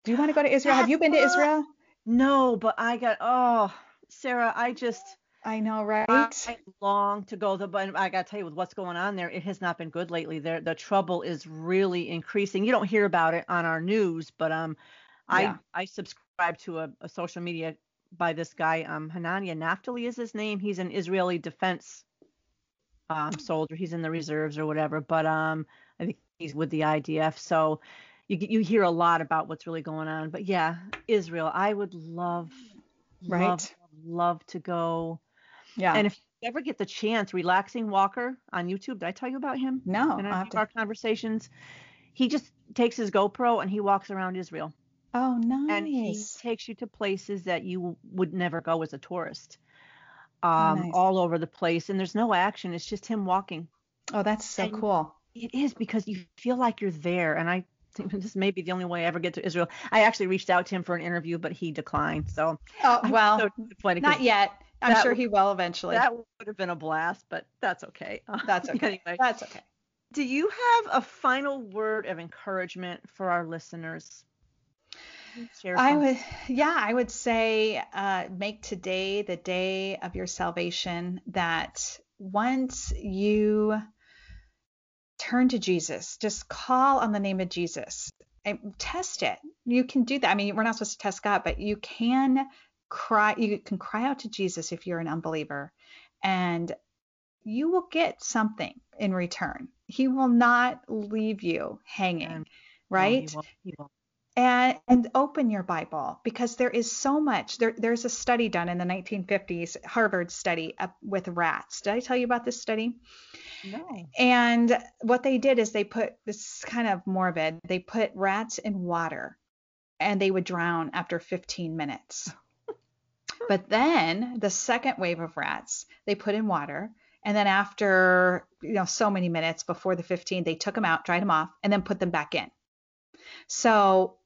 Do you want to go to [gasps] Israel? Have you been to Israel? No, but I got oh, Sarah, I just I know, right? I long to go. The but I got to tell you, with what's going on there, it has not been good lately. There, the trouble is really increasing. You don't hear about it on our news, but um, Yeah. I I subscribe to a, a social media by this guy um Hanania Naftali is his name. He's an Israeli defense um soldier. He's in the reserves or whatever, but um I think he's with the IDF. So you you hear a lot about what's really going on. But yeah, Israel, I would love love Right. love to go. Yeah. And if you ever get the chance, Relaxing Walker on YouTube, did I tell you about him no, in I'll our, have to- our conversations? He just takes his GoPro and he walks around Israel. Oh, nice. And he takes you to places that you would never go as a tourist. Um, nice. all over the place. And there's no action. It's just him walking. oh, that's so and- cool. It is because you feel like you're there. And I this may be the only way I ever get to Israel. I actually reached out to him for an interview, but he declined. So Oh, well, so not yet. I'm That sure he will eventually. That would have been a blast, but that's okay. [laughs] That's okay. Anyway, That's okay. do you have a final word of encouragement for our listeners? I would, yeah, I would say uh, make today the day of your salvation. That once you turn to Jesus, just call on the name of Jesus and test it. You can do that. I mean, we're not supposed to test God, but you can cry. You can cry out to Jesus if you're an unbeliever, and you will get something in return. He will not leave you hanging. No, right? he won't- he won't. And and open your bible because there is so much. There, there's a study done in the 1950s harvard study up with rats. Did i tell you about this study? No. and what they did is they put this is kind of morbid they put rats in water and they would drown after 15 minutes. [laughs] But then the second wave of rats they put in water and then after you know so many minutes before the 15 they took them out dried them off and then put them back in. So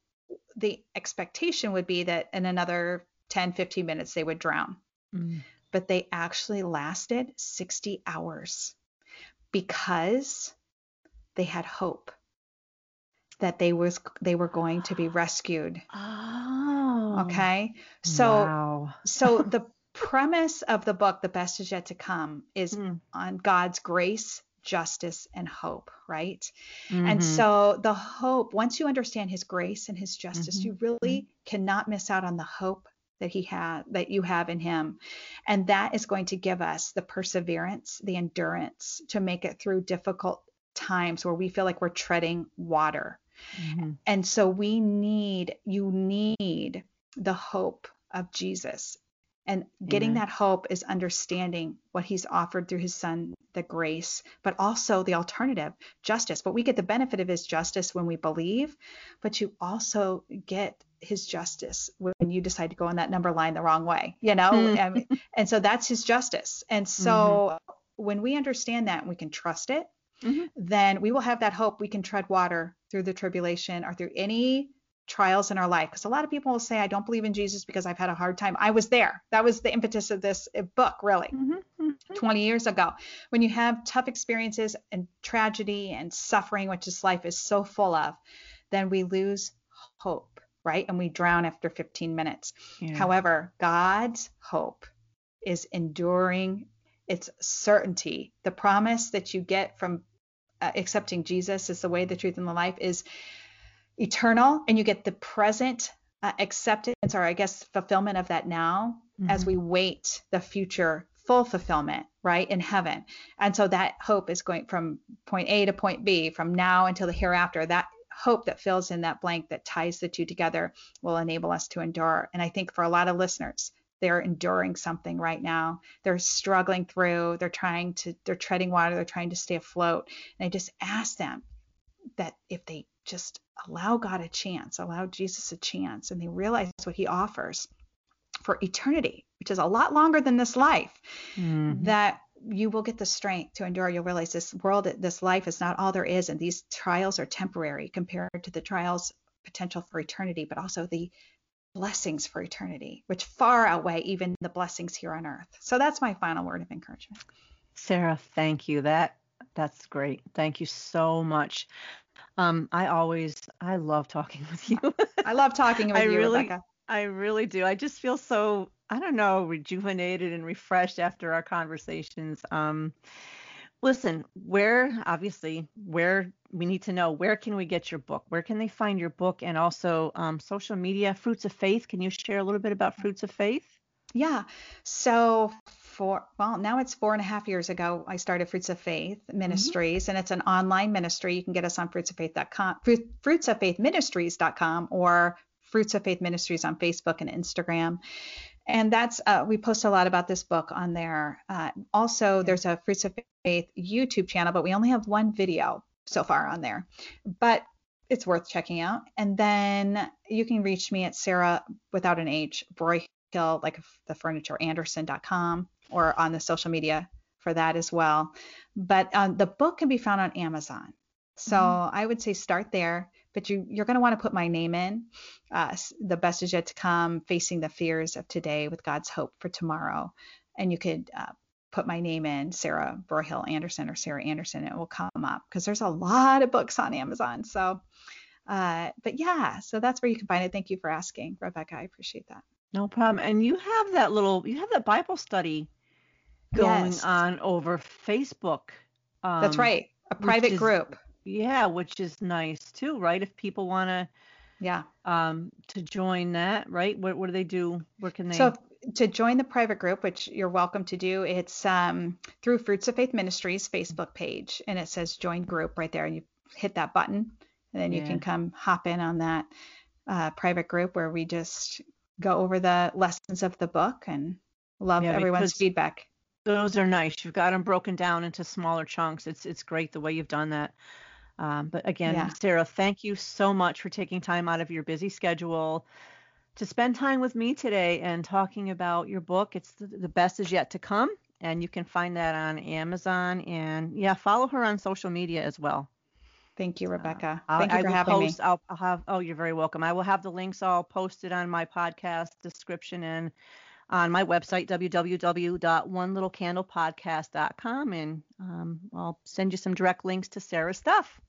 the expectation would be that in another 10 15 minutes they would drown Mm. but they actually lasted 60 hours because they had hope that they was they were going to be rescued [gasps] Oh. okay so Wow. so [laughs] the premise of the book the best is yet to come is Mm. on god's grace justice and hope right and Mhm. so the hope once you understand his grace and his justice Mhm. you really cannot miss out on the hope that he had that you have in him and that is going to give us the perseverance the endurance to make it through difficult times where we feel like we're treading water Mhm. and so we need, you need the hope of Jesus. And getting Amen. that hope is understanding what he's offered through his son, the grace, but also the alternative, justice. But we get the benefit of his justice when we believe, but you also get his justice when you decide to go on that number line the wrong way, you know? Mm. I mean, and so that's his justice. And so when we understand that and we can trust it, Mhm. then we will have that hope we can tread water through the tribulation or through any trials in our life. Because a lot of people will say, I don't believe in Jesus because I've had a hard time. I was there. That was the impetus of this uh, book, really. Mhm. Mhm. 20 years ago. When you have tough experiences and tragedy and suffering, which this life is so full of, then we lose hope, right? And we drown after 15 minutes. Yeah. However, God's hope is enduring, it's certainty. The promise that you get from uh, accepting Jesus as the way, the truth, and the life is eternal, and you get the present uh, acceptance, or I guess fulfillment of that now as Mhm. we wait the future full fulfillment, right, in heaven. And so that hope is going from point A to point B, from now until the hereafter. That hope that fills in that blank that ties the two together will enable us to endure. And I think for a lot of listeners, they're enduring something right now. They're struggling through, they're trying to, they're treading water, they're trying to stay afloat. And I just ask them that if they just allow God a chance, allow Jesus a chance, and they realize what he offers for eternity, which is a lot longer than this life, Mhm. that you will get the strength to endure. You'll realize this world, this life is not all there is, and these trials are temporary compared to the trials potential for eternity, but also the blessings for eternity, which far outweigh even the blessings here on earth. So that's my final word of encouragement. Sarah, thank you. That that's great. Thank you so much. Um, I always I love talking [laughs] with you. I love talking with I you, really- Rebecca. I really do. I just feel so I don't know, rejuvenated and refreshed after our conversations. Um, listen, where obviously where we need to know where can we get your book? Where can they find your book? And also um, social media, Fruits of Faith. Can you share a little bit about Fruits of Faith? Yeah. So for well, now it's four and a half years ago, I started Fruits of Faith Ministries, and it's an online ministry. You can get us on fruitsoffaith.com, fruit, fruitsoffaithministries.com, or Fruits of Faith Ministries on Facebook and Instagram. And that's uh, we post a lot about this book on there. Uh, also, there's a Fruits of Faith YouTube channel, but we only have one video so far on there. But it's worth checking out. And then you can reach me at Sarah without an H, Broy Hill, like the furniture, Anderson.com, or on the social media for that as well. But um, the book can be found on Amazon. So I would say start there, but you, you're going to want to put my name in. Uh, the best is yet to come, facing the fears of today with God's hope for tomorrow. and you could uh, put my name in Sarah Broyhill Anderson or Sarah Anderson, it will come up because there's a lot of books on Amazon. So, uh, but yeah, so that's where you can find it. Thank you for asking, Rebecca. I appreciate that. No problem. And you have that little, you have that Bible study going yes. on over Facebook. Um, that's right. A private group. Yeah, which is nice too, right? If people want to yeah um to join that right what, what do they do where can they so to join the private group, which you're welcome to do, it's um, through Fruits of Faith Ministries Facebook page, and it says join group right there, and you hit that button, and then you can come hop in on that uh, private group where we just go over the lessons of the book and love yeah, everyone's feedback. Those are nice. You've got them broken down into smaller chunks. It's it's great the way you've done that. Um, but again, yeah. Sarah, thank you so much for taking time out of your busy schedule to spend time with me today and talking about your book. It's the, the best is yet to come, and you can find that on Amazon. And yeah, follow her on social media as well. Thank you, Rebecca. Uh, Thank you I for having post, me. I'll, I'll, have. Oh, you're very welcome. I will have the links all posted on my podcast description and on my website www.onelittlecandlepodcast.com, and um, I'll send you some direct links to Sarah's stuff.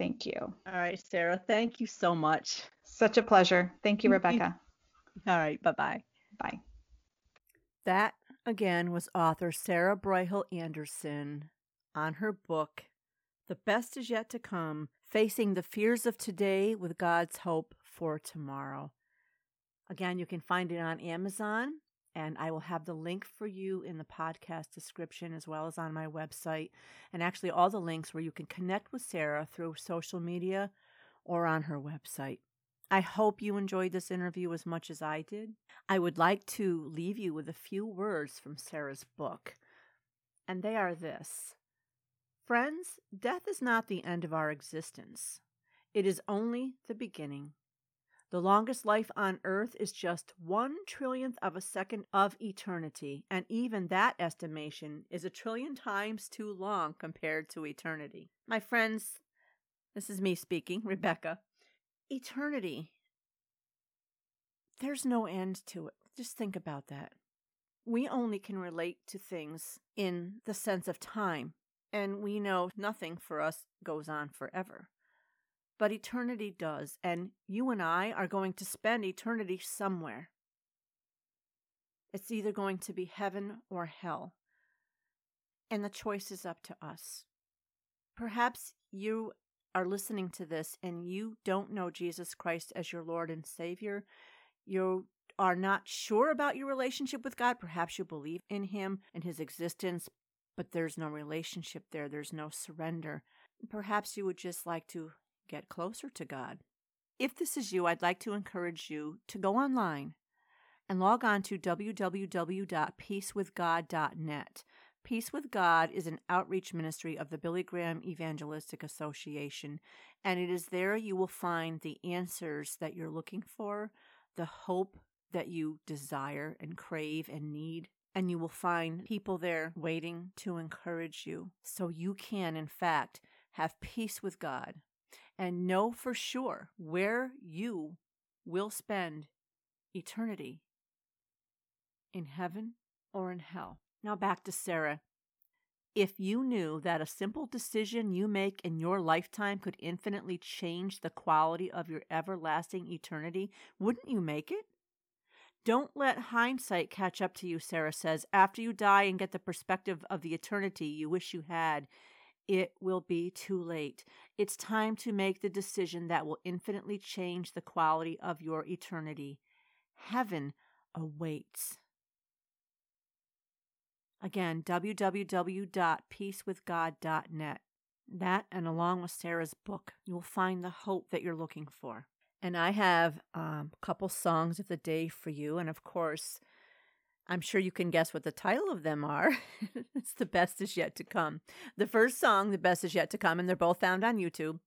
Thank you. All right, Sarah. Thank you so much. Such a pleasure. Thank you, Rebecca. All right. Bye bye. Bye. That again was author Sarah Broyhill Anderson on her book, The Best Is Yet to Come Facing the Fears of Today with God's Hope for Tomorrow. Again, you can find it on Amazon, and I will have the link for you in the podcast description as well as on my website. And actually, all the links where you can connect with Sarah through social media or on her website. I hope you enjoyed this interview as much as I did. I would like to leave you with a few words from Sarah's book, and they are this Friends, death is not the end of our existence, it is only the beginning. The longest life on earth is just one trillionth of a second of eternity, and even that estimation is a trillion times too long compared to eternity. My friends, this is me speaking, [laughs] Rebecca. Eternity. There's no end to it. Just think about that. We only can relate to things in the sense of time, and we know nothing for us goes on forever. But eternity does, and you and I are going to spend eternity somewhere. It's either going to be heaven or hell, and the choice is up to us. Perhaps you are listening to this and you don't know Jesus Christ as your Lord and Savior, you are not sure about your relationship with God, perhaps you believe in Him and His existence, but there's no relationship there, there's no surrender. Perhaps you would just like to get closer to God. If this is you, I'd like to encourage you to go online and log on to www.peacewithgod.net. Peace with God is an outreach ministry of the Billy Graham Evangelistic Association, and it is there you will find the answers that you're looking for, the hope that you desire and crave and need. And you will find people there waiting to encourage you so you can, in fact, have peace with God and know for sure where you will spend eternity in heaven or in hell. Now back to Sarah. If you knew that a simple decision you make in your lifetime could infinitely change the quality of your everlasting eternity, wouldn't you make it? Don't let hindsight catch up to you, Sarah says. After you die and get the perspective of the eternity you wish you had, it will be too late. It's time to make the decision that will infinitely change the quality of your eternity. Heaven awaits. Again, www.peacewithgod.net. That, and along with Sarah's book, you'll find the hope that you're looking for. And I have um, a couple songs of the day for you. And of course, I'm sure you can guess what the title of them are. [laughs] it's The Best Is Yet to Come. The first song, The Best Is Yet to Come, and they're both found on YouTube.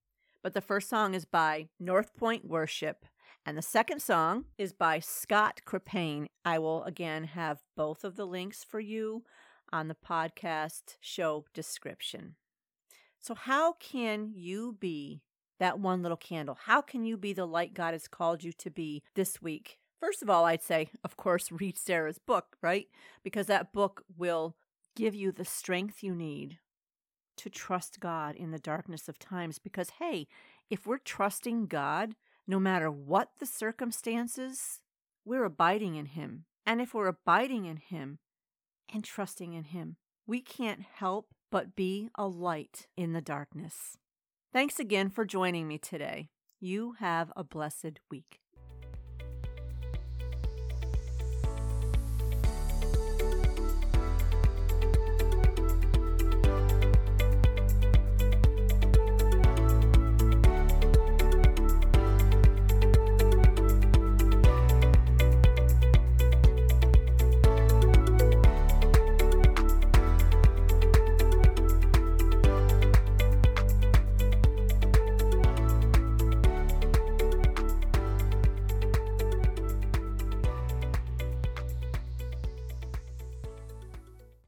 But the first song is by North Point Worship. And the second song is by Scott Krippayne. I will again have both of the links for you on the podcast show description. So, how can you be that one little candle? How can you be the light God has called you to be this week? First of all, I'd say, of course, read Sarah's book, right? Because that book will give you the strength you need to trust God in the darkness of times. Because, hey, if we're trusting God, no matter what the circumstances, we're abiding in Him. And if we're abiding in Him and trusting in Him, we can't help but be a light in the darkness. Thanks again for joining me today. You have a blessed week.